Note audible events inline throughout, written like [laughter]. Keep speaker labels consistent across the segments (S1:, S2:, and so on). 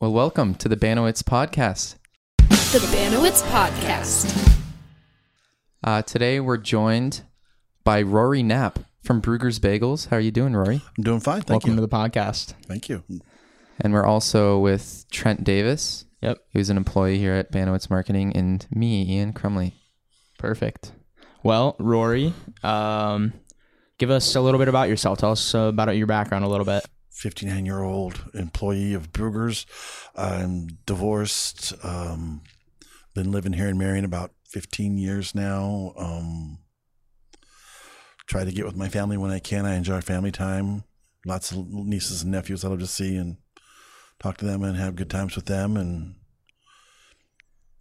S1: Well, welcome to the Banowitz podcast.
S2: The Banowitz Podcast.
S1: Uh, today we're joined by Rory Knapp from Bruegger's Bagels. How are you doing, Rory?
S3: I'm doing fine. Thank
S4: Welcome
S3: you.
S4: to the podcast.
S3: Thank you.
S1: And we're also with Trent Davis,
S4: Yep.
S1: who's an employee here at Banowitz Marketing, and me, Ian Crumley.
S4: Perfect. Well, Rory, um, give us a little bit about yourself. Tell us uh, about your background a little bit.
S3: 59 year old employee of Bruegger's. I'm divorced. Um, been living here in Marion about 15 years now. Um, try to get with my family when I can. I enjoy family time. Lots of nieces and nephews I love to see and talk to them and have good times with them. And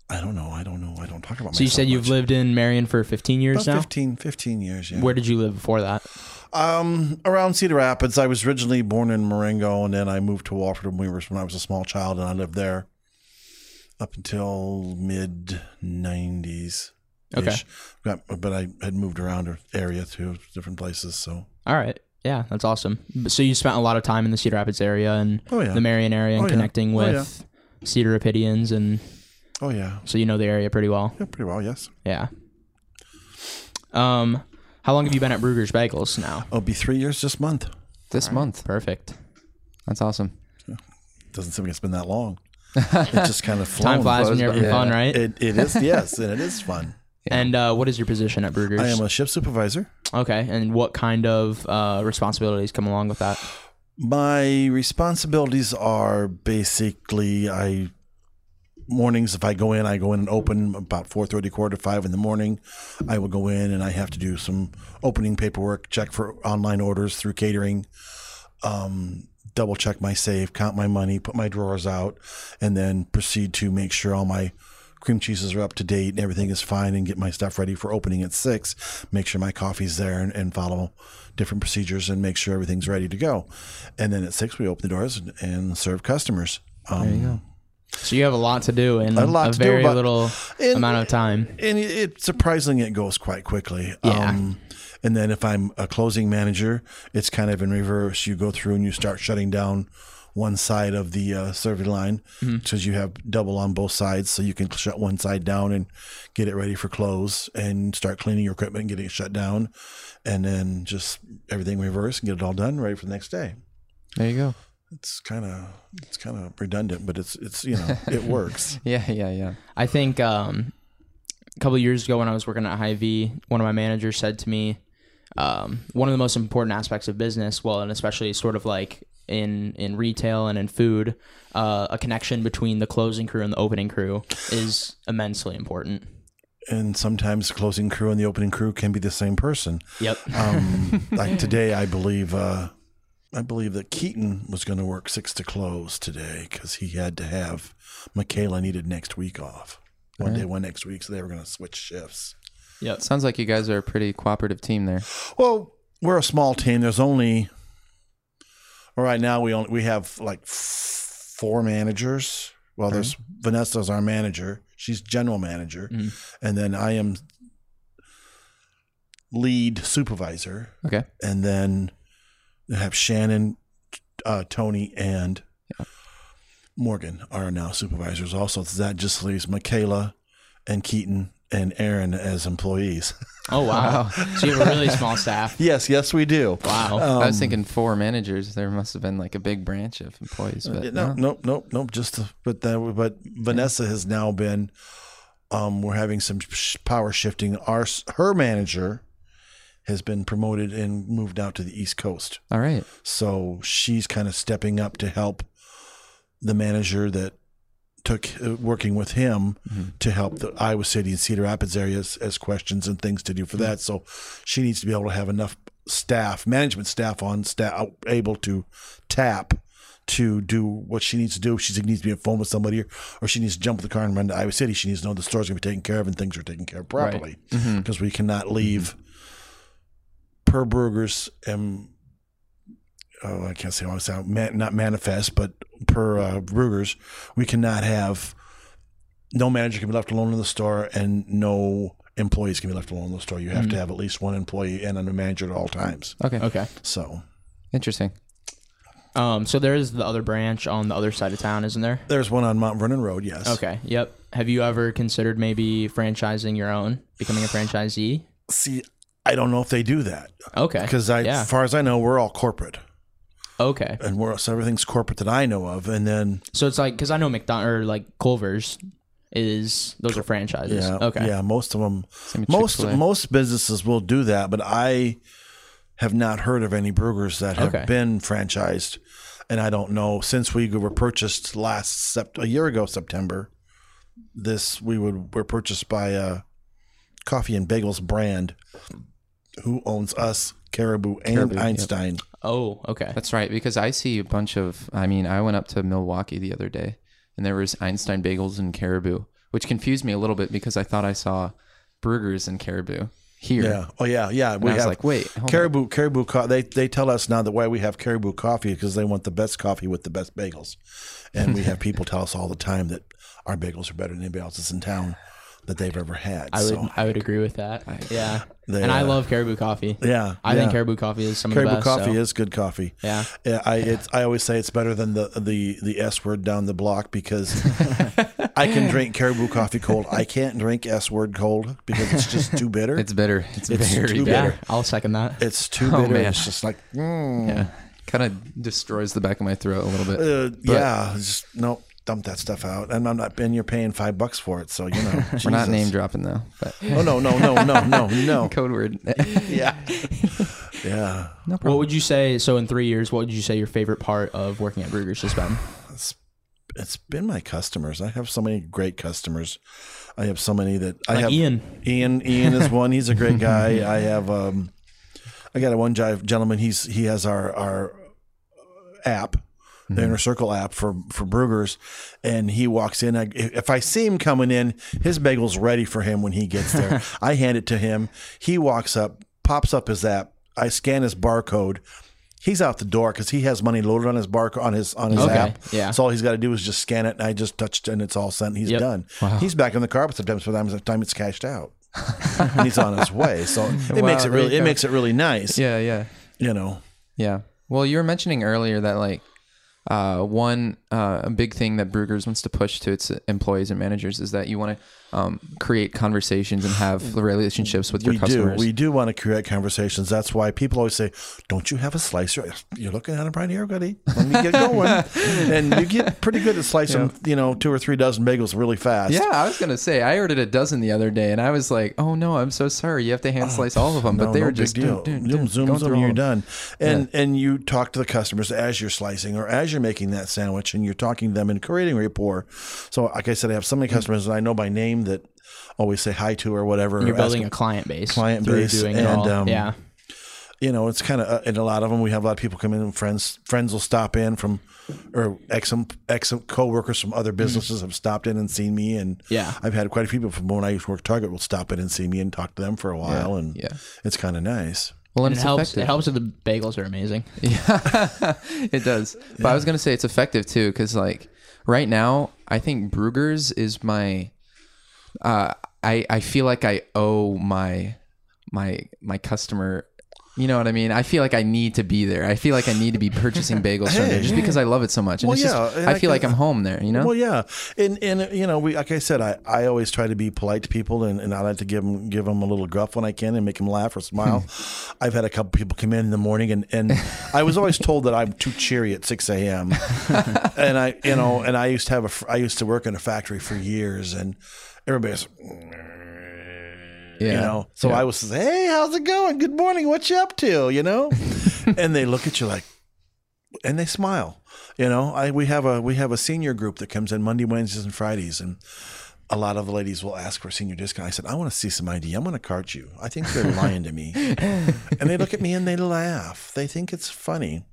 S3: I don't know. I don't know. I don't talk about my
S4: So you said you've
S3: much.
S4: lived in Marion for 15 years
S3: about
S4: now.
S3: 15, 15 years. Yeah.
S4: Where did you live before that?
S3: Um, around Cedar Rapids. I was originally born in Marengo, and then I moved to Walford when we were when I was a small child, and I lived there up until mid '90s.
S4: Okay.
S3: Got, but I had moved around the area to different places. So,
S4: All right. Yeah, that's awesome. So you spent a lot of time in the Cedar Rapids area and
S3: oh yeah,
S4: the Marion area and
S3: Oh, yeah.
S4: connecting
S3: Oh, yeah.
S4: with Cedar Rapidians, and
S3: oh yeah,
S4: so you know the area pretty well.
S3: yeah, pretty well. Yes,
S4: Yeah. Um, how long have you been at Bruegger's Bagels now?
S3: it'll be three years this month.
S1: This month.
S4: Perfect.
S1: That's awesome.
S3: Doesn't seem like it's been that long. [laughs] It just kind of flown.
S4: Time flies when you're
S1: by.
S4: having fun, right?
S3: It, it is yes, and it is fun.
S4: And uh, what is your position at Bruegger's?
S3: I am a shift supervisor.
S4: Okay, and what kind of uh, responsibilities come along with that?
S3: My responsibilities are basically I mornings if I go in, I go in and open about four thirty, quarter to five in the morning. I will go in and I have to do some opening paperwork, check for online orders through catering, um, double check my safe, count my money, put my drawers out, and then proceed to make sure all my cream cheeses are up to date and everything is fine and get my stuff ready for opening at six. Make sure my coffee's there and, and follow different procedures and make sure everything's ready to go. And then at six, we open the doors and, and serve customers. Um,
S1: There you go.
S4: So you have a lot to do in
S3: A
S4: a,
S3: lot to
S4: very
S3: but-
S4: little
S3: and-
S4: amount of time.
S3: and it, surprisingly it goes quite quickly.
S4: Yeah.
S3: Um, and then if I'm a closing manager, it's kind of in reverse. You go through and you start shutting down one side of the uh, serving line because you have double on both sides, so you can shut one side down and get it ready for close and start cleaning your equipment and getting it shut down, and then just everything reverse and get it all done ready for the next day.
S1: There you go.
S3: It's kind of it's kind of redundant, but it's it's you know it [laughs] works.
S1: Yeah, yeah, yeah.
S4: I think um, a couple of years ago when I was working at Hy-Vee, one of my managers said to me, um, one of the most important aspects of business, well, and especially sort of like in in retail and in food, uh, a connection between the closing crew and the opening crew is immensely important.
S3: and sometimes the closing crew and the opening crew can be the same person.
S4: Yep.
S3: Um, [laughs] like today, I believe uh, I believe that Keaton was going to work six to close today because he had to have Michaela needed next week off. One day, one next week, so they were going to switch shifts.
S4: Yep.
S1: Sounds like you guys are a pretty cooperative team there.
S3: Well, we're a small team. There's only right now we only we have like f- four managers. Well, there's Vanessa's our manager. She's general manager,
S4: Mhm.
S3: and then I am lead supervisor.
S1: Okay.
S3: and then they have Shannon, uh, Tony, and Morgan are now supervisors. Also, so that just leaves Michaela and Keaton and Aaron as employees. [laughs]
S4: Oh wow. so you have a really [laughs] small staff.
S3: yes, yes, we do.
S4: Wow.
S3: Um,
S1: I was thinking four managers. There must have been like a big branch of employees, but
S3: no,
S1: no.
S3: nope, nope, nope. Just the, but that, but Vanessa has now been. Um, we're having some sh- power shifting. Our her manager has been promoted and moved out to the East Coast.
S1: All right.
S3: So she's kind of stepping up to help the manager that took uh, working with him mm-hmm. to help the Iowa City and Cedar Rapids areas as questions and things to do for that. So she needs to be able to have enough staff, management staff on staff able to tap to do what she needs to do. She needs to be on phone with somebody, or she needs to jump with the car and run to Iowa City. She needs to know the store's going to be taken care of and things are taken care of properly mm-hmm. because we cannot leave mm-hmm. Per burgers and oh, I can't say what I sound man, not manifest, but per uh, Bruegger's, we cannot have no manager can be left alone in the store and no employees can be left alone in the store. You have to have at least one employee and a manager at all times.
S1: Okay.
S4: Okay.
S3: So
S1: Interesting.
S4: Um, so there is the other branch on the other side of town, isn't there?
S3: There's one on Mount Vernon Road. Yes.
S4: Okay. Yep. Have you ever considered maybe franchising your own, becoming a franchisee?
S3: See, I don't know if they do that
S4: Okay.
S3: because I,
S4: yeah.
S3: as far as I know, we're all corporate,
S4: Okay.
S3: and we're so everything's corporate that I know of. And then
S4: So it's like because I know McDonald or like Culver's is those are franchises.
S3: yeah,
S4: Okay.
S3: yeah, most of them, most
S1: Chick-fil-A.
S3: most businesses will do that, but I have not heard of any Bruegger's that have
S4: Okay.
S3: been franchised, and I don't know since we were purchased last sept- a year ago September. This we would were purchased by a Coffee and Bagels brand, who owns us, Caribou and
S1: Caribou, yep.
S3: Einstein.
S4: Oh. Okay.
S1: That's right, because I see a bunch of. I mean, I went up to Milwaukee the other day, and there was Einstein Bagels and Caribou, which confused me a little bit because I thought I saw Bruegger's and Caribou here.
S3: Yeah. Oh yeah. Yeah.
S1: And
S3: We
S1: I was like, wait, hold on.
S3: Caribou. Caribou. Co- they they tell us now that why we have Caribou coffee because they want the best coffee with the best bagels, and we have people [laughs] tell us all the time that our bagels are better than anybody else's in town that they've ever had.
S4: I would
S3: so,
S4: I would agree with that. yeah.
S3: They,
S4: and I
S3: uh,
S4: love Caribou coffee.
S3: yeah.
S4: I think. Caribou coffee is some
S3: Caribou
S4: of the best.
S3: coffee
S4: so-
S3: is good coffee.
S4: Yeah.
S3: Yeah, I it's I always say it's better than the the the S word down the block because [laughs] I can drink Caribou coffee cold. I can't drink S word cold because it's just too bitter.
S1: It's bitter. It's,
S3: It's
S1: very
S3: too
S1: bitter.
S4: Yeah. I'll second that.
S3: It's too
S1: Oh,
S3: bitter.
S1: man.
S3: It's just like mm.
S1: Yeah, kind of destroys the back of my throat a little bit.
S3: Uh, yeah, just no, dump that stuff out. And I'm not, and you're paying five bucks for it, so you know. [laughs]
S1: We're not name dropping though, but [laughs]
S3: Oh no, no, no, no, no, no. [laughs]
S1: code word.
S3: Yeah, yeah.
S1: no problem.
S4: What would you say? So in three years, what would you say your favorite part of working at Bruegger's has been?
S3: It's it's been my customers. I have so many great customers. I have so many that I
S4: Like
S3: have.
S4: Ian.
S3: Ian, Ian is one. He's a great guy. I have. um I got a one guy gentleman. He's he has our our app. The mm-hmm. inner circle app for for Bruegger's, and he walks in. I, if I see him coming in, his bagel's ready for him when he gets there. [laughs] I hand it to him. He walks up, pops up his app. I scan his barcode. He's out the door because he has money loaded on his bar on his on his
S4: Okay,
S3: app.
S4: yeah.
S3: So all he's got to do is just scan it, and I just touched, and it's all sent. He's
S4: Yep.
S3: done. He's back in the car, but sometimes by the time it's cashed out, [laughs] and he's on his way. So it
S1: Wow,
S3: makes it really it makes it really nice.
S1: yeah, yeah.
S3: You know.
S1: Yeah. Well, you were mentioning earlier that like uh, one uh, a big thing that Bruegger's wants to push to its employees and managers is that you want to um, create conversations and have [sighs] relationships with your
S3: we
S1: customers.
S3: do. We do want to create conversations. That's why people always say, "Don't you have a slicer?" You're looking at him right here, buddy. Let me get going. [laughs] and you get pretty good at slicing, you know, two or three dozen bagels really fast.
S1: yeah, I was gonna say I ordered a dozen the other day, and I was like, "Oh no, I'm so sorry. You have to hand slice all of them."
S3: No,
S1: but they
S3: no
S1: were just
S3: deal.
S1: dun, dun,
S3: Zoom,
S1: dun,
S3: zoom, zoom, you're
S1: them.
S3: done. And and you talk to the customers as you're slicing or as you're making that sandwich, and you're talking to them and creating rapport. So, like I said, I have so many customers that I know by name that always say hi to or whatever.
S4: You're
S3: or
S4: building a client base.
S3: Client base, and,
S4: all.
S3: um,
S4: yeah.
S3: you know, it's kind of, uh, and a lot of them, we have a lot of people come in and friends, friends will stop in from, or ex, ex co-workers from other businesses have stopped in and seen me. And
S4: Yeah.
S3: I've had quite a few people from when I used to work Target will stop in and see me and talk to them for a while. and
S1: yeah.
S3: it's kind of nice.
S1: Well, and
S4: And it helps.
S1: effective.
S4: It helps that the bagels are amazing. [laughs]
S1: Yeah, it does. But I was gonna say it's effective too, because like right now, I think Bruegger's is my. Uh, I I feel like I owe my my my customer. You know what I mean? I feel like I need to be there. I feel like I need to be purchasing bagels from there just because I love it so much. And
S3: Well,
S1: it's
S3: yeah,
S1: just, I
S3: I
S1: feel like I'm home there. You know?
S3: Well, yeah, and and you know, we like I said, I, I always try to be polite to people, and, and I like to give them give them a little gruff when I can and make them laugh or smile. [laughs] I've had a couple people come in in the morning, and and I was always told that I'm too cheery at six a.m. [laughs] and I you know, and I used to have a I used to work in a factory for years, and everybody's
S1: yeah.
S3: you know. So I was, say, hey, how's it going? Good morning. What you up to? You know, [laughs] and they look at you like, and they smile. You know, I we have a we have a senior group that comes in Monday, Wednesdays, and Fridays, and a lot of the ladies will ask for a senior discount. I said, I want to see some ID. I'm going to cart you. I think they're lying to me. [laughs] and they look at me and they laugh. They think it's funny.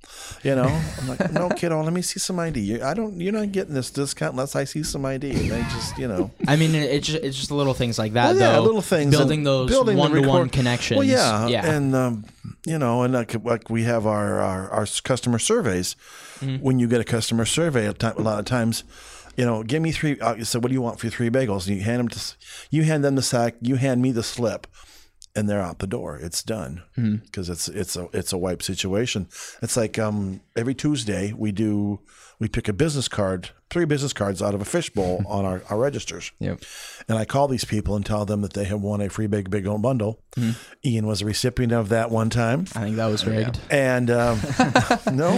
S3: You know, I'm like, no, kiddo, let me see some ID. I don't. You're not getting this discount unless I see some ID. And they just, you know.
S4: I mean, it's just, it's just little things like that,
S3: Well, yeah,
S4: though.
S3: little things,
S4: building those one to one connections.
S3: Well, yeah,
S4: yeah.
S3: and um, you know, and like, like we have our our, our customer surveys.
S4: Mm-hmm.
S3: When you get a customer survey, a lot of times, you know, give me three. Uh, said, what do you want for your three bagels? And you hand them to, you hand them the sack. You hand me the slip. And they're out the door. It's done
S4: Hmm.
S3: because it's it's a it's a wipe situation. It's like um, every Tuesday we do we pick a business card, three business cards out of a fishbowl [laughs] on our, our registers.
S1: Yep.
S3: And I call these people and tell them that they have won a free big big old bundle.
S4: Hmm.
S3: Ian was a recipient of that one time.
S4: I think that was rigged.
S3: And um, [laughs] no,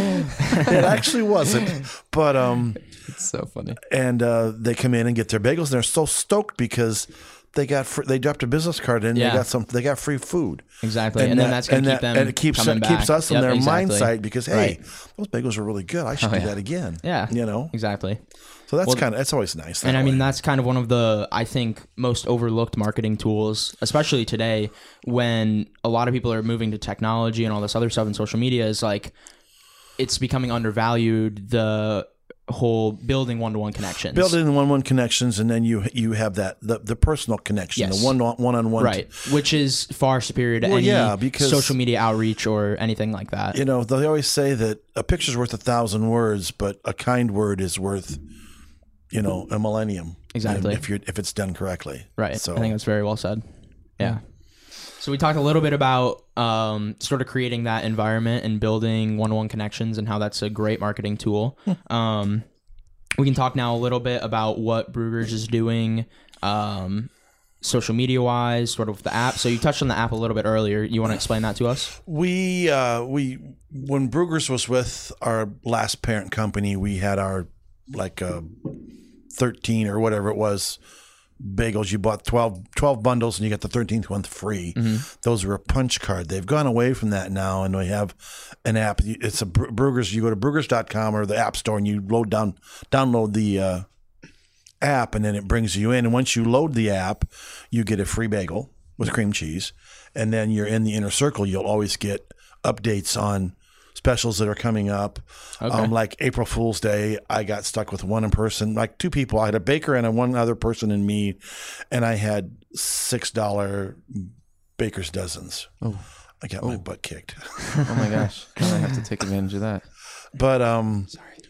S3: it actually wasn't. But um,
S1: It's so funny.
S3: and uh, they come in and get their bagels. And they're so stoked because they got fr- they dropped a business card in.
S4: Yeah.
S3: They got some. They got free food.
S4: Exactly. And then that's gonna
S3: and
S4: keep
S3: that-
S4: them
S3: and it keeps
S4: coming
S3: keeps us in their
S4: exactly.
S3: mindset because hey,
S4: Right.
S3: those bagels are really good. I should
S1: Oh,
S3: do
S1: yeah.
S3: that again.
S4: Yeah.
S3: you know.
S4: Exactly.
S3: So that's
S4: Well,
S3: kind of that's always nice.
S4: And
S3: that
S4: I mean, that's kind of one of the, I think, most overlooked marketing tools, especially today when a lot of people are moving to technology and all this other stuff in social media is like, it's becoming undervalued. The whole building one to one connections.
S3: building one one connections, and then you you have that the, the personal connection,
S4: Yes.
S3: the one one on one.
S4: Right. Which is far superior to
S3: Well,
S4: any
S3: yeah, because-
S4: social media outreach or anything like that.
S3: You know, they always say that a picture's worth a thousand words, but a kind word is worth, you know, a millennium.
S4: Exactly.
S3: If you're if it's done correctly.
S4: Right.
S3: So
S4: I think that's very well said. Yeah. So we talked a little bit about um, sort of creating that environment and building one-on-one connections and how that's a great marketing tool. um, we can talk now a little bit about what Bruegger's is doing, um, social media wise, sort of the app. So you touched on the app a little bit earlier. You want to explain that to us?
S3: we uh we when Bruegger's was with our last parent company, we had our like uh 13 or whatever it was bagels. You bought 12, 12 bundles and you got the 13th one free. Those were a punch card. They've gone away from that now and we have an app. It's a Bru- bruegger's you go to bruegger's.com or the app store and you load down download the uh, app and then it brings you in. And once you load the app you get a free bagel with cream cheese. And then you're in the inner circle. You'll always get updates on specials that are coming up. Um, like april fool's day i got stuck with one in person like two people. I had a baker and a one other person and me and i had six dollar baker's dozens. Oh. I got my butt kicked.
S1: Oh my [laughs] gosh. I have to take advantage of that.
S3: but um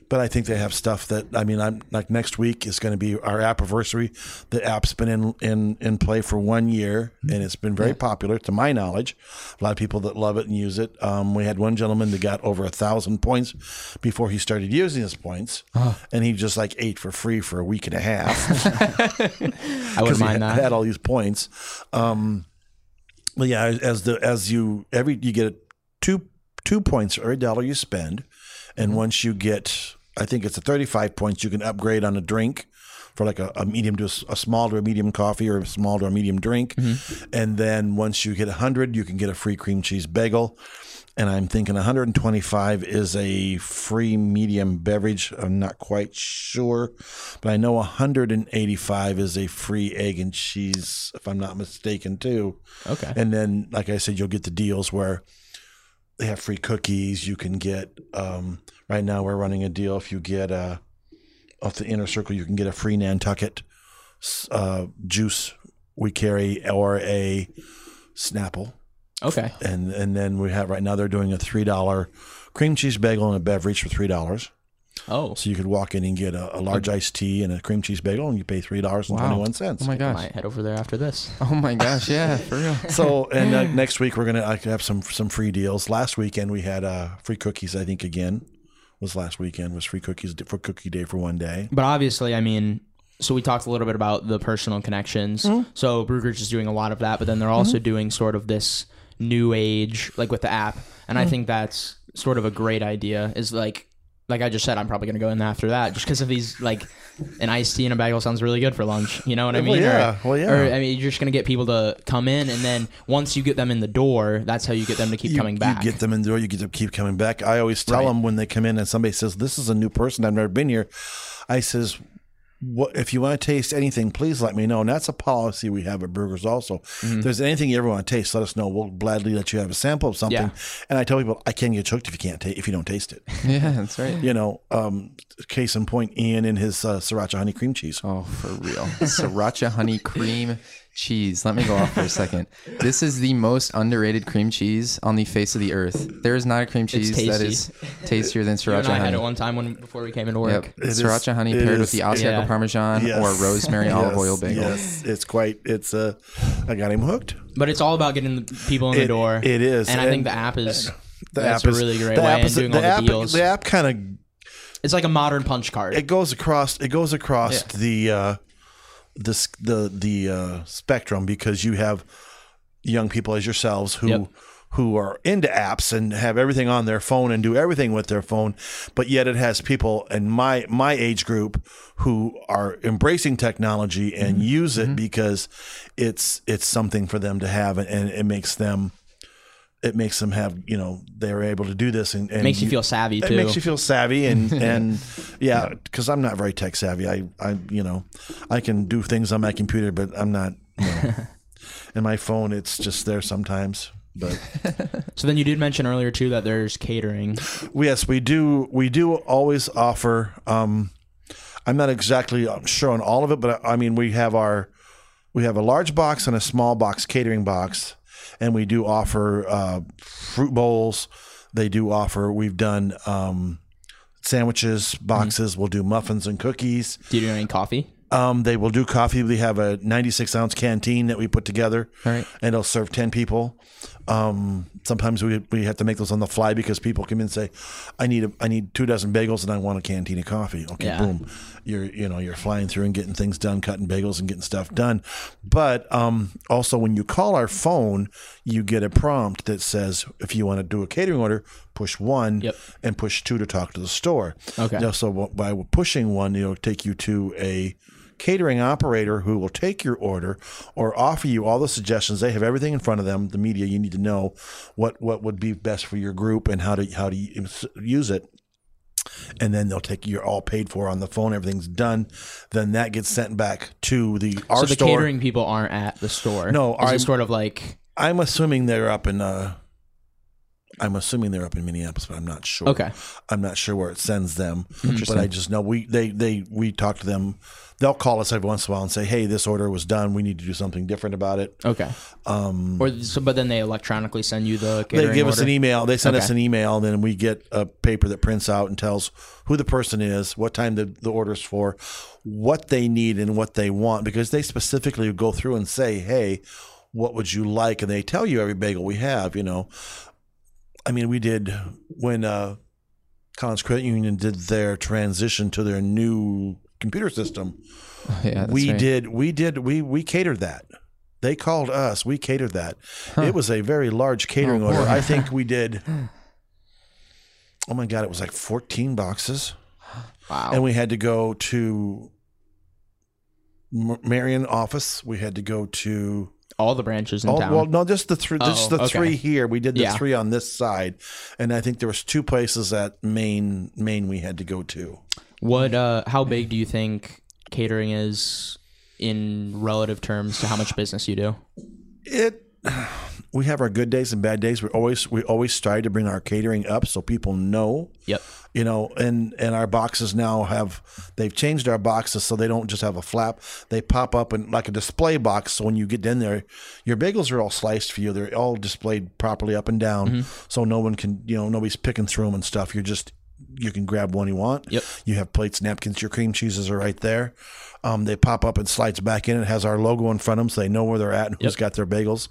S3: but I think they have stuff that I mean I'm like next week is going to be our anniversary. The app's been in in in play for one year and it's been very popular to my knowledge. A lot of people that love it and use it. Um, we had one gentleman that got over a thousand points before he started using his points, and he just like ate for free for a week and a half. [laughs] [laughs]
S4: I wouldn't
S3: he
S4: mind
S3: had,
S4: that.
S3: had all these points. Um, but yeah, as the as you every you get two two points for every dollar you spend, and once you get, I think it's a thirty five points, you can upgrade on a drink for like a, a medium to a small to a medium coffee or a small to a medium drink, and then once you get hundred, you can get a free cream cheese bagel. And I'm thinking 125 is a free medium beverage. I'm not quite sure, but I know 185 is a free egg and cheese, if I'm not mistaken, too.
S4: Okay.
S3: And then, like I said, you'll get the deals where they have free cookies. You can get, um, right now, we're running a deal. If you get uh, off the inner circle, you can get a free Nantucket uh, juice we carry or a Snapple
S4: Okay.
S3: and and then we have right now they're doing a three dollar cream cheese bagel and a beverage for three dollars.
S4: Oh,
S3: So you could walk in and get a, a large iced tea and a cream cheese bagel, and you pay three dollars and
S1: Wow.
S3: twenty one cents.
S1: Oh my gosh!
S4: I
S1: gosh.
S4: might head over there after this. [laughs]
S1: Oh my gosh. Yeah, for real. [laughs]
S3: So and uh, next week we're gonna I have some some free deals. Last weekend we had uh, free cookies. I think again was last weekend was free cookies for cookie day for one day.
S4: But obviously, I mean, so we talked a little bit about the personal connections.
S3: Mm-hmm.
S4: So Bruegger's is doing a lot of that, but then they're also doing sort of this new age, like with the app. And I
S3: Mm-hmm.
S4: think that's sort of a great idea. Is like, like I just said, I'm probably gonna go in after that just because of these like. An iced tea and a bagel sounds really good for lunch. You know what I
S3: Well,
S4: mean?
S3: yeah.
S4: Or,
S3: Well, yeah.
S4: Or I mean, you're just gonna get people to come in, and then once you get them in the door, that's how you get them to keep
S3: You,
S4: coming back.
S3: you get them in the door. You get to keep coming back. I always tell
S4: Right.
S3: them when they come in and somebody says, "This is a new person. I've never been here." I says, "What if you want to taste anything? Please let me know." And that's a policy we have at Bruegger's. Also,
S4: Mm-hmm.
S3: if there's anything you ever want to taste, let us know. We'll gladly let you have a sample of something.
S4: Yeah.
S3: And I tell people, I can't get hooked if you can't ta- if you don't taste it. [laughs]
S1: Yeah, that's right.
S3: you know, um, case in point, Ian and his uh, sriracha honey cream cheese.
S1: Oh, for real. [laughs] Sriracha honey cream cheese. Let me go off for a second. [laughs] This is the most underrated cream cheese on the face of the earth. There is not a cream cheese that
S4: tasty.
S1: is tastier than [laughs]
S4: You and
S1: sriracha
S4: I had it one time when before we came into
S1: Yep.
S4: work.
S3: is-
S1: Sriracha honey
S3: it
S1: paired with
S3: is-
S1: the Asiago
S4: Yeah.
S1: Parmesan
S3: Yes.
S1: or rosemary [laughs] olive
S3: Yes,
S1: oil bagel.
S3: Yes, it's quite. It's a. I got him hooked.
S4: But it's all about getting the people in the
S3: It-
S4: door.
S3: it is,
S4: and I
S3: and
S4: think the app is
S3: The
S4: that's
S3: app
S4: a
S3: is
S4: really great
S3: the
S4: way
S3: app
S4: and
S3: is-
S4: doing
S3: the
S4: all the
S3: app,
S4: deals.
S3: The app kind of
S4: it's like a modern punch card.
S3: it goes across it goes across
S1: Yeah.
S3: the uh this the the uh spectrum because you have young people as yourselves who
S4: Yep.
S3: who are into apps and have everything on their phone and do everything with their phone but yet it has people in my my age group who are embracing technology and
S4: Mm-hmm.
S3: use it because it's it's something for them to have and, and it makes them it makes them have you know they're able to do this and, and
S4: it makes you feel savvy
S3: it
S4: too.
S3: makes you feel savvy and [laughs] and yeah because i'm not very tech savvy i i you know i can do things on my computer but i'm not you know [laughs] and my phone it's just there sometimes but [laughs]
S4: so then you did mention earlier too that there's catering.
S3: yes we do we do always offer um i'm not exactly sure on all of it but i mean we have our we have a large box and a small box catering box and we do offer uh, fruit bowls. They do offer we've done um, sandwiches boxes. We'll do muffins and cookies.
S4: Do you do any coffee?
S3: um, they will do coffee. We have a 96 ounce canteen that we put together.
S1: Right.
S3: and it'll serve 10 people um, sometimes we, we have to make those on the fly because people come in and say i need a, i need two dozen bagels and i want a canteen of coffee okay
S4: Yeah.
S3: boom you're you know you're flying through and getting things done cutting bagels and getting stuff done but um, also when you call our phone you get a prompt that says if you want to do a catering order push one
S4: Yep.
S3: and push two to talk to the store
S4: Okay.
S3: Now, so by pushing one it'll take you to a catering operator who will take your order or offer you all the suggestions. They have everything in front of them. The media you need to know what what would be best for your group and how to how to use it. And then they'll take you're all paid for on the phone. Everything's done. Then that gets sent back to the our
S4: so the
S3: store.
S4: catering people aren't at the store.
S3: No, I'm-
S4: sort of like
S3: I'm assuming they're up in. Uh, I'm assuming they're up in Minneapolis, but I'm not sure.
S4: okay.
S3: I'm not sure where it sends them, but I just know we they they we talk to them. They'll call us every once in a while and say, "Hey, this order was done. We need to do something different about it."
S4: Okay.
S3: Um,
S4: Or so, but then they electronically send you the catering
S3: they give us
S4: order?
S3: an email. They send us an email, and then we get a paper that prints out and tells who the person is, what time the, the order's for, what they need, and what they want. Because they specifically go through and say, "Hey, what would you like?" And they tell you every bagel we have. You know, I mean, we did when uh, Collins Credit Union did their transition to their new computer system. [laughs]
S1: Yeah, that's
S3: we
S1: right.
S3: did we did we we catered that. They called us we catered that. It was a very large catering
S1: Oh,
S3: order. I think [laughs] we did oh my god it was like 14 boxes.
S4: Wow.
S3: and we had to go to marion office. We had to go to
S4: all the branches in
S3: Oh,
S4: town.
S3: well, no, just the three. Just
S4: Oh,
S3: the
S4: okay.
S3: three here. We did the
S4: Yeah.
S3: three on this side, and I think there was two places at Maine. Maine we had to go to.
S4: What? Uh, how big do you think catering is in relative terms to how much business you do?
S3: It. [sighs] We have our good days and bad days. We always we always strive to bring our catering up so people know.
S4: Yep.
S3: You know, and and our boxes now have they've changed our boxes so they don't just have a flap. They pop up and like a display box. So when you get in there, your bagels are all sliced for you. They're all displayed properly up and down,
S4: Mm-hmm.
S3: so no one can you know nobody's picking through them and stuff. You're just you can grab one you want.
S4: Yep.
S3: You have plates, napkins. Your cream cheeses are right there. Um, they pop up and slides back in. It has our logo in front of them, so they know where they're at and who's
S4: Yep.
S3: got their bagels.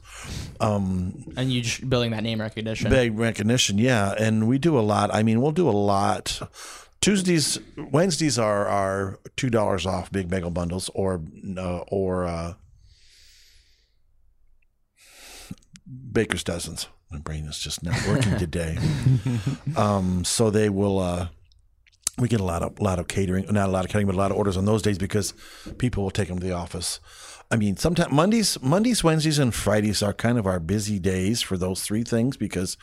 S4: And you just building that name recognition.
S3: Big recognition, yeah. And we do a lot. I mean, we'll do a lot. Tuesdays, Wednesdays are are two dollars off big bagel bundles, or uh, or uh, baker's dozens. My brain is just not working today. [laughs] um, so they will. Uh, we get a lot of lot of catering, not a lot of catering, but a lot of orders on those days because people will take them to the office. I mean, sometimes Mondays, Mondays, Wednesdays, and Fridays are kind of our busy days for those three things because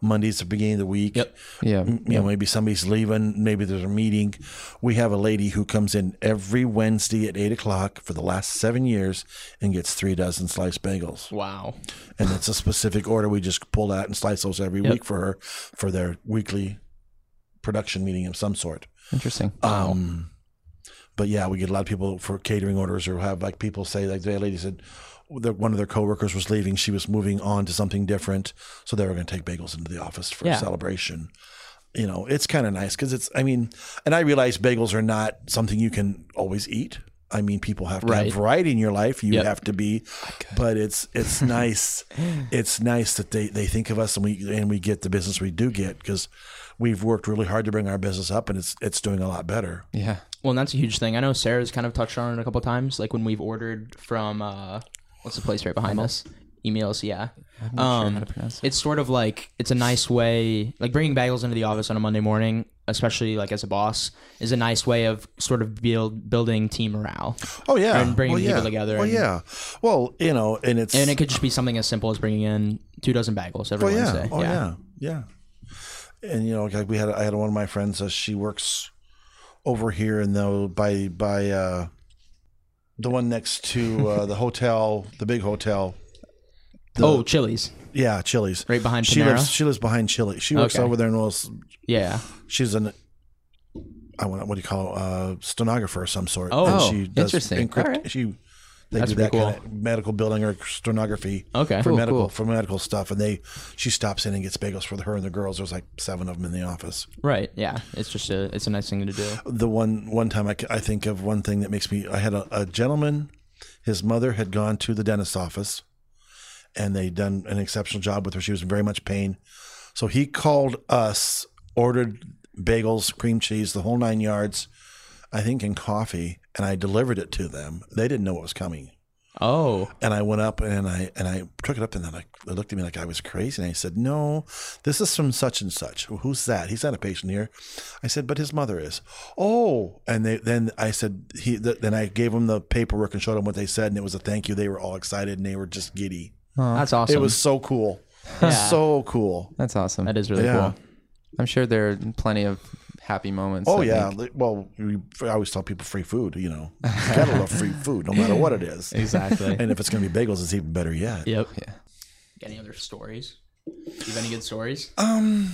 S3: Monday's the beginning of the week.
S4: Yep.
S1: Yeah.
S3: You know, maybe somebody's leaving, maybe there's a meeting. We have a lady who comes in every Wednesday at eight o'clock for the last seven years and gets three dozen sliced bagels.
S4: Wow.
S3: And it's a specific order. We just pull out and slice those every
S4: Yep.
S3: week for her for their weekly production meeting of some sort.
S1: Interesting.
S3: Um, but yeah, we get a lot of people for catering orders or have like people say like the lady said that one of their coworkers was leaving. She was moving on to something different, so they were going to take bagels into the office for
S4: Yeah.
S3: a celebration. You know, it's kind of nice because it's. I mean, and I realize bagels are not something you can always eat. I mean, people have to
S4: Right.
S3: have variety in your life. You
S4: Yep.
S3: have to be, but it's it's [laughs] nice. It's nice that they, they think of us and we and we get the business we do get because we've worked really hard to bring our business up and it's it's doing a lot better.
S1: Yeah.
S4: Well, and that's a huge thing. I know Sarah's kind of touched on it a couple times, like when we've ordered from uh, what's the place right behind us? Emails, yeah.
S1: I'm not sure
S4: Um,
S1: how to pronounce it.
S4: It's sort of like it's a nice way, like bringing bagels into the office on a Monday morning, especially like as a boss, is a nice way of sort of build building team morale.
S3: Oh yeah,
S4: And bringing
S3: well,
S4: people
S3: yeah.
S4: together
S3: Well,
S4: and-
S3: yeah. Well, you know, and it's
S4: And it could just be something as simple as bringing in two dozen bagels every
S3: Oh yeah.
S4: Wednesday.
S3: Oh yeah. yeah. And you know, like we had, I had one of my friends. Uh, she works over here in the by by uh, the one next to uh, the [laughs] hotel, the big hotel. The-
S4: oh, Chili's,
S3: yeah, Chili's.
S4: right behind
S3: She lives. She lives behind Chili. She works
S4: Okay.
S3: over there and was.
S4: yeah.
S3: She's an. I want what do you call it? Uh, stenographer of some sort.
S4: Oh,
S3: and she does
S1: interesting.
S3: encrypt-. She. They
S4: That's
S3: do that
S4: pretty
S3: kind of medical billing or stenography
S4: Okay.
S3: for
S1: Cool,
S3: medical
S1: cool.
S3: for medical stuff, and they she stops in and gets bagels for her and the girls. There's like seven of them in the office.
S4: Right. Yeah. It's just a it's a nice thing to do.
S3: The one one time I, I think of one thing that makes me. I had a, a gentleman, his mother had gone to the dentist's office, and they'd done an exceptional job with her. She was in very much pain, so he called us, ordered bagels, cream cheese, the whole nine yards. I think in coffee, and I delivered it to them. They didn't know what was coming.
S4: Oh.
S3: And I went up and I and I took it up and then I, they looked at me like I was crazy and I said, "No, this is from such and such. Who's that? He's not a patient here." I said, "But his mother is." Oh, and they then I said he th- then I gave them the paperwork and showed them what they said and it was a thank you. They were all excited and they were just giddy.
S4: That's awesome.
S3: It was so cool,
S4: Yeah.
S3: so cool.
S1: That's awesome.
S4: that is really
S3: Yeah.
S4: cool.
S1: I'm sure there are plenty of happy moments.
S3: Oh
S1: that
S3: yeah,
S1: make-
S3: Like, well, we, I always tell people free food. You know, you gotta love free [laughs] food no matter what it is.
S4: Exactly.
S3: And if it's gonna be bagels, it's even better yet.
S4: yep.
S1: yeah.
S4: Any other stories? Do you have any good stories?
S3: Um.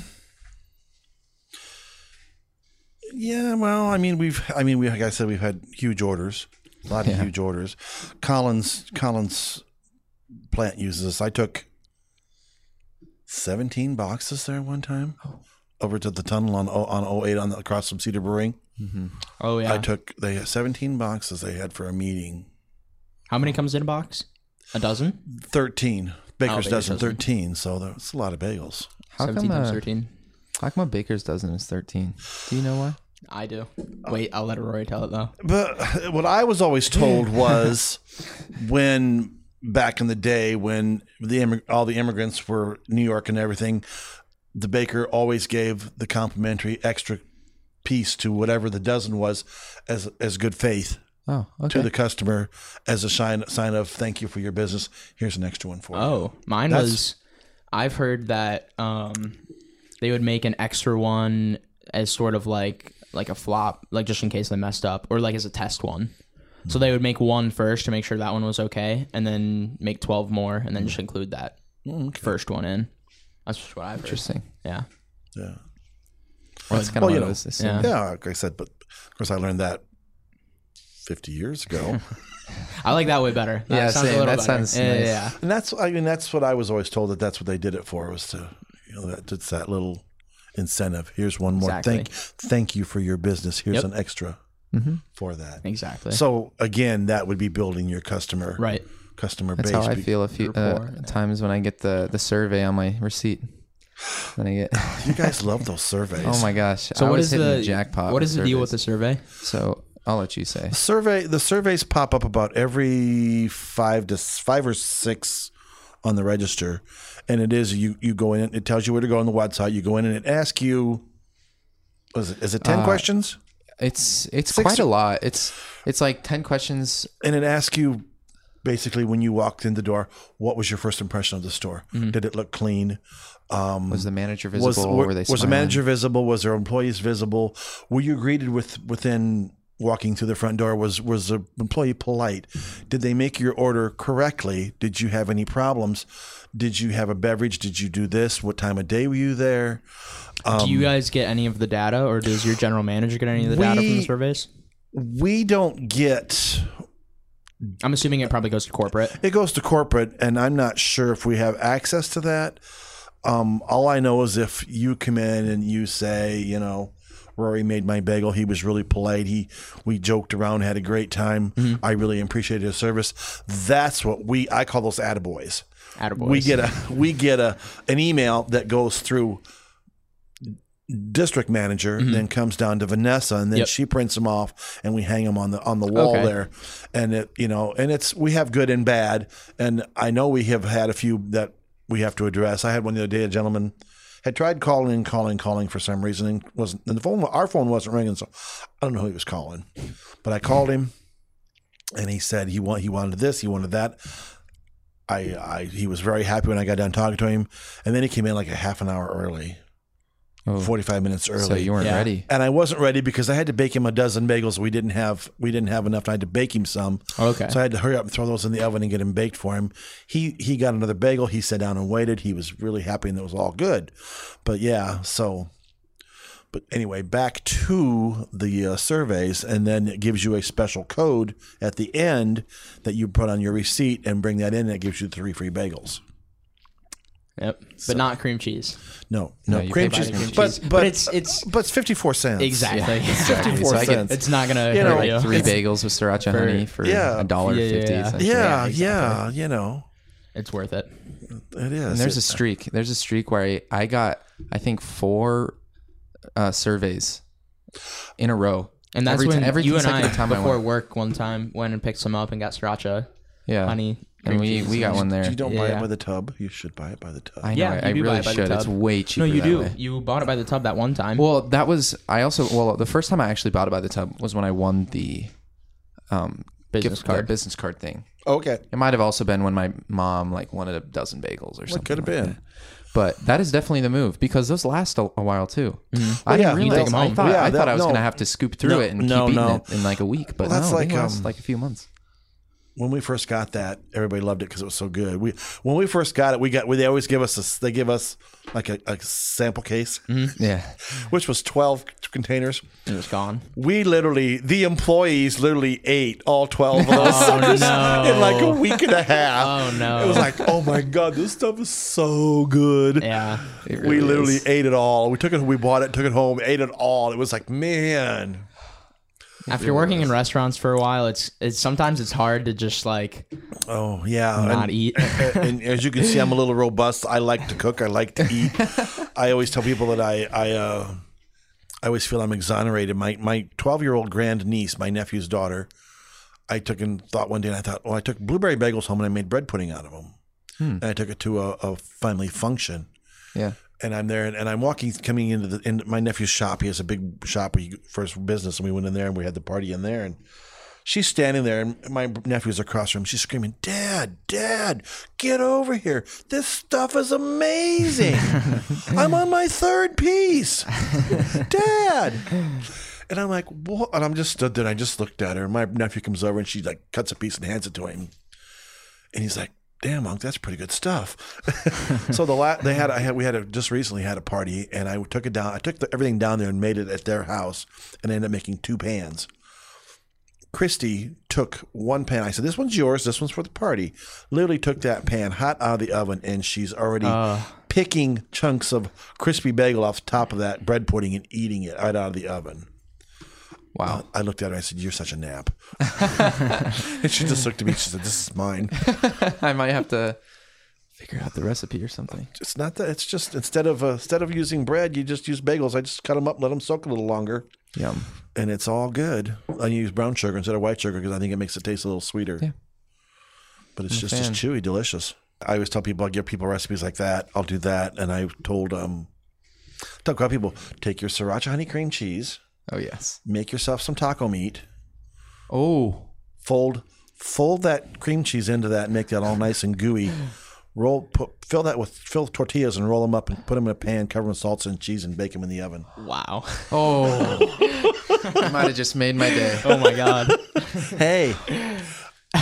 S3: Yeah, well, I mean, we've, I mean, we, like I said, we've had huge orders, a lot of
S1: Yeah.
S3: huge orders. Collins, Collins plant uses this. I took seventeen boxes there one time over to the tunnel on on 08 on the, across from Cedar Brewing.
S4: Oh yeah.
S3: I took they had seventeen boxes they had for a meeting.
S4: How many comes in a box? A dozen?
S3: Thirteen baker's
S4: Baker's
S3: dozen,
S4: dozen.
S3: thirteen. So that's a lot of bagels.
S1: How come,
S4: Seventeen times
S1: uh,
S4: thirteen.
S1: how come a baker's dozen is 13? Do you know why?
S4: I do. Wait, I'll let Rory tell it though.
S3: But what I was always told [laughs] was when back in the day when the all the immigrants were New York and everything, the baker always gave the complimentary extra piece to whatever the dozen was as as good faith
S1: Oh, okay.
S3: to the customer as a sign sign of thank you for your business. Here's an extra one for you.
S4: Oh, mine
S3: That's-
S4: was. I've heard that um, they would make an extra one as sort of like like a flop, like just in case they messed up, or like as a test one. So they would make one first to make sure that one was okay, and then make twelve more, and then just include that first one in. That's just what I've heard.
S1: Interesting.
S4: Yeah.
S3: Yeah.
S1: That's kind of
S3: Well,
S1: what
S3: you
S1: I
S3: know,
S1: was assuming.
S4: Yeah.
S3: Yeah, like I said, but of course I learned that 50 years ago. [laughs]
S4: I like that way better. That
S1: Yeah,
S4: sounds
S1: same.
S4: a little
S1: That
S4: better.
S1: sounds
S4: yeah,
S1: nice.
S4: yeah, yeah.
S3: And that's I mean that's what I was always told that that's what they did it for was to you know that it's that little incentive. Here's one more
S4: Exactly.
S3: thank thank you for your business. Here's
S4: Yep.
S3: an extra mm-hmm. for that.
S4: Exactly.
S3: So again, that would be building your customer
S4: right.
S3: Customer
S1: That's
S3: base.
S1: how I feel a few uh, times when I get the the survey on my receipt. Then I get,
S3: You guys love those surveys.
S1: oh my gosh!
S4: So
S1: I
S4: what
S1: was
S4: is
S1: hitting
S4: the
S1: the jackpot?
S4: What
S1: with
S4: is the deal with the survey?
S1: So I'll let you say.
S3: survey the surveys pop up about every five to five or six on the register and it is you you go in it tells you where to go on the website you go in and it asks you was it is it 10
S1: Uh,
S3: questions
S1: It's it's
S3: Six-
S1: quite a lot. It's it's like ten questions.
S3: and it asks you basically when you walked in the door what was your first impression of the store? Did it look clean? Um,
S1: Was the manager visible?
S3: was
S1: were, they
S3: was the manager visible? Was there employees visible? Were you greeted with within walking through the front door? Was was the employee polite? Did they make your order correctly? Did you have any problems? Did you have a beverage? Did you do this? What time of day were you there?
S4: Do you guys get any of the data, or does your general manager get any of the data from the
S3: Um,
S4: surveys?
S3: we don't get
S4: I'm assuming it probably goes to corporate.
S3: it goes to corporate, and I'm not sure if we have access to that. Um, all I know is if you come in and you say, you know, Rory made my bagel. He was really polite. He we joked around, had a great time. I really appreciated his service. That's what we I call those attaboys.
S4: Attaboys.
S3: We get a we get a an email that goes through district manager, then comes down to Vanessa, and then
S4: Mm-hmm. Yep.
S3: she prints them off, and we hang them on the on the wall
S4: Okay.
S3: there. And it you know, and it's we have good and bad, and I know we have had a few that we have to address. I had one the other day, a gentleman had tried calling, calling, calling for some reason, and wasn't and the phone our phone wasn't ringing, so I don't know who he was calling, but I called him, and he said he want he wanted this, he wanted that. I, I he was very happy when I got done talking to him, and then he came in like a half an hour early,
S1: Oh.
S3: forty five minutes early.
S1: So you weren't
S4: Yeah.
S1: ready.
S3: and I wasn't ready because I had to bake him a dozen bagels. We didn't have we didn't have enough. I had to bake him some,
S4: Okay.
S3: so I had to hurry up and throw those in the oven and get him baked for him. He he got another bagel. He sat down and waited. He was really happy and it was all good. But yeah, so. But anyway, back to the uh, surveys, and then it gives you a special code at the end that you put on your receipt and bring that in, and it gives you three free bagels.
S4: Yep. But not cream cheese.
S3: No, no,
S1: you
S3: cream cheese,
S1: cream
S3: but,
S1: cheese.
S3: but
S4: But it's it's
S3: but it's fifty four cents.
S4: exactly. [laughs]
S1: Exactly.
S3: four
S1: So I get
S3: cents.
S4: It's not gonna
S3: You
S4: hurt
S3: know,
S4: you.
S1: Three bagels with sriracha honey for
S3: Yeah.
S1: a dollar
S4: Yeah,
S1: fifty.
S4: yeah.
S3: Yeah,
S4: Yeah,
S3: yeah, you know,
S4: It's worth it.
S3: it is.
S1: And there's a streak. There's a streak where I, I got I think four uh, surveys in a row.
S4: And that's
S1: every,
S4: when
S1: ti- every
S4: you and I,
S1: consecutive time I
S4: before work one time, went and picked some up and got sriracha,
S1: Yeah,
S4: honey,
S1: and we we got one there.
S3: You don't buy it by the tub. You should buy it by the tub.
S1: I know.
S4: Yeah,
S1: I, I
S4: you do buy
S1: really
S4: it by the
S1: should. It's
S4: tub.
S1: way cheaper.
S4: No, you
S1: that
S4: do.
S1: way.
S4: You bought it by the tub that one time.
S1: Well, that was I also well the first time I actually bought it by the tub was when I won the um
S4: Business
S1: gift,
S4: card.
S1: business card thing.
S3: okay,
S1: It might have also been when my mom like wanted a dozen bagels or something.
S3: could have
S1: like
S3: been.
S1: that. But that is definitely the move because those last a, a while too. I
S3: Well,
S1: didn't
S3: yeah,
S1: realize.
S3: take 'em
S1: I
S4: home.
S1: thought,
S3: Yeah,
S1: I, thought
S3: that-
S1: I was
S3: no.
S1: going to have to scoop through
S3: No,
S1: it and
S3: no,
S1: keep eating
S3: no.
S1: it in like a week. But
S3: Well, that's
S1: no,
S3: like,
S1: they last
S3: um,
S1: like a few months.
S3: When we first got that, everybody loved it because it was so good. We when we first got it, we got we, they always give us a, they give us like a, a sample case, mm-hmm.
S1: Yeah,
S3: which was twelve containers.
S4: it was gone.
S3: We literally, the employees literally ate all 12 of [laughs] those oh, [laughs] suckers
S4: no.
S3: in like a week and a [laughs] half.
S4: Oh, no.
S3: It was like, oh my God, this stuff is so good.
S4: Yeah.
S1: it
S3: we literally
S1: is.
S3: ate it all. We took it, we bought it, took it home, ate it all. It was like, man.
S4: After working in restaurants for a while, it's it's sometimes it's hard to just like
S3: Oh, yeah.
S4: not
S3: and,
S4: eat. [laughs]
S3: and, and as you can see, I'm a little robust. I like to cook, I like to eat. [laughs] I always tell people that I, I, uh, I always feel I'm exonerated. My my 12 year old grand niece, my nephew's daughter, I took and thought one day, and I thought, well, I took blueberry bagels home and I made bread pudding out of them. And I took it to a, a family function.
S1: Yeah,
S3: And I'm there, and, and I'm walking, coming into the in my nephew's shop. He has a big shop where you- for his business, and we went in there and we had the party in there. And she's standing there, and my nephew's across from him. She's screaming, "Dad, Dad, get over here! This stuff is amazing! [laughs] I'm on my third piece, Dad." And I'm like, "What?" And I'm just stood there. and I just looked at her. And my nephew comes over, and she like cuts a piece and hands it to him. And he's like, "Damn, Unc, that's pretty good stuff." [laughs] so the la- they had I had we had a, just recently had a party, and I took it down. I took the, everything down there and made it at their house, and I ended up making two pans. Christy took one pan. I said, "This one's yours. This one's for the party." Literally took that pan hot out of the oven, and she's already uh. picking chunks of crispy bagel off the top of that bread pudding and eating it right out of the oven.
S1: Wow.
S3: I looked at her. I said, "You're such a nap." and [laughs] she just looked at me. She said, "This is mine." [laughs]
S1: I might have to figure out the recipe or something.
S3: It's not that. It's just instead of uh, instead of using bread, you just use bagels. I just cut them up, let them soak a little longer,
S1: Yum.
S3: and it's all good. I use brown sugar instead of white sugar because I think it makes it taste a little sweeter.
S1: Yeah.
S3: But it's
S1: I'm a
S3: just chewy, delicious. I always tell people I give people recipes like that. I'll do that, and I told um, tell people take your sriracha honey cream cheese,
S1: Oh yes.
S3: make yourself some taco meat,
S1: Oh.
S3: fold fold that cream cheese into that, and make that all nice and gooey. Roll, put, fill that with fill tortillas and roll them up and put them in a pan, cover them with salsa and cheese, and bake them in the oven.
S4: Wow.
S1: Oh. [laughs] I might have just made my day.
S4: Oh my god.
S3: Hey,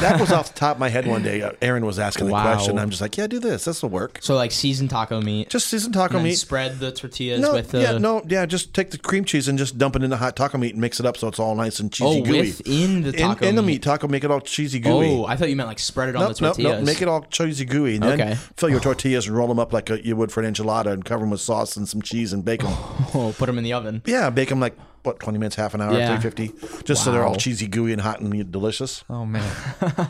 S3: that was off [laughs] the top of my head one day. Uh, Aaron was asking the
S4: Wow.
S3: question. I'm just like, yeah, do this. This will work.
S4: So like seasoned taco meat.
S3: Just seasoned taco
S4: and then
S3: meat.
S4: spread the tortillas
S3: No,
S4: with the
S3: yeah, no, yeah. Just take the cream cheese and just dump it in the hot taco meat and mix it up so it's all nice and cheesy
S4: oh
S3: gooey.
S4: within the
S3: in,
S4: taco
S3: in the
S4: meat.
S3: taco, make it all cheesy gooey.
S4: Oh, I thought you meant like spread it on the tortillas.
S3: Make it all cheesy gooey, and then fill your [sighs] tortillas and roll them up like a, you would for an enchilada, and cover them with sauce and some cheese and bake them. [laughs]
S4: Oh, put them in the oven.
S3: yeah, bake them like what twenty minutes, half an hour,
S4: Yeah.
S3: three fifty, just so they're all cheesy gooey and hot and delicious.
S1: Oh man. [laughs]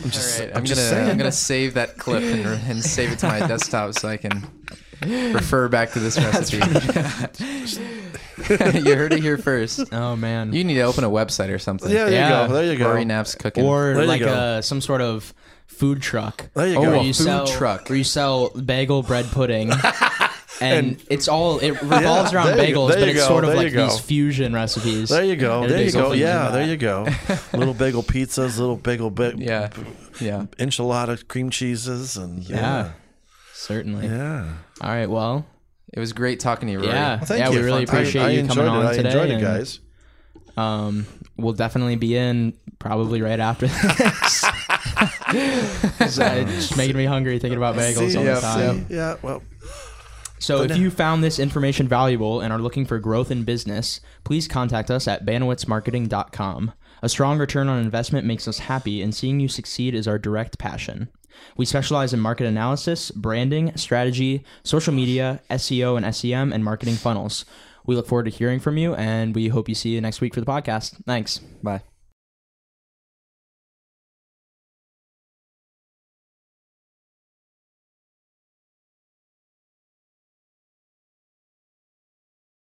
S3: I'm just,
S1: All right,
S3: I'm
S1: I'm,
S3: just
S1: gonna
S3: saying.
S1: I'm gonna save that clip and, and save it to my desktop so I can refer back to this [laughs] recipe. [laughs] you heard it here first.
S4: Oh man.
S1: You need to open a website or something.
S3: Yeah, there
S4: Yeah.
S3: you go. There you go.
S1: Rory Knapp's cooking.
S4: or
S3: There you
S4: like
S3: go.
S4: a some sort of food truck.
S3: There you
S1: Oh,
S3: go.
S4: where
S1: a
S4: you
S1: food
S4: sell
S1: truck.
S4: where you sell bagel bread pudding. And, it's all it [laughs] revolves
S3: Yeah,
S4: around
S3: there you
S4: bagels, but it's
S3: go,
S4: sort of like these fusion recipes.
S3: There you go. There you go. Yeah, there you go. [laughs] little bagel pizzas, little bagel ba-
S1: yeah, yeah.
S3: enchilada cream cheeses, and
S4: Yeah,
S3: yeah,
S4: certainly.
S3: yeah.
S4: All right, well,
S1: It was great talking to you, Rory.
S4: Yeah.
S3: Well, thank
S4: Yeah,
S3: you.
S4: we really
S3: Fun- I-
S4: appreciate
S3: I
S4: you coming
S3: it.
S4: on
S3: I
S4: today
S3: enjoyed it,
S4: and-
S3: guys.
S4: um, we'll definitely be in probably right after [laughs] this. it's uh, making me hungry thinking about bagels
S3: See,
S4: all the time.
S3: see, yeah. Well,
S4: So
S3: But
S4: if
S3: no-
S4: you found this information valuable and are looking for growth in business, please contact us at banowitsmarketing.com. A strong return on investment makes us happy, and seeing you succeed is our direct passion. We specialize in market analysis, branding, strategy, social media, SEO and SEM, and marketing funnels. We look forward to hearing from you, and we hope you see you next week for the podcast. Thanks.
S1: Bye.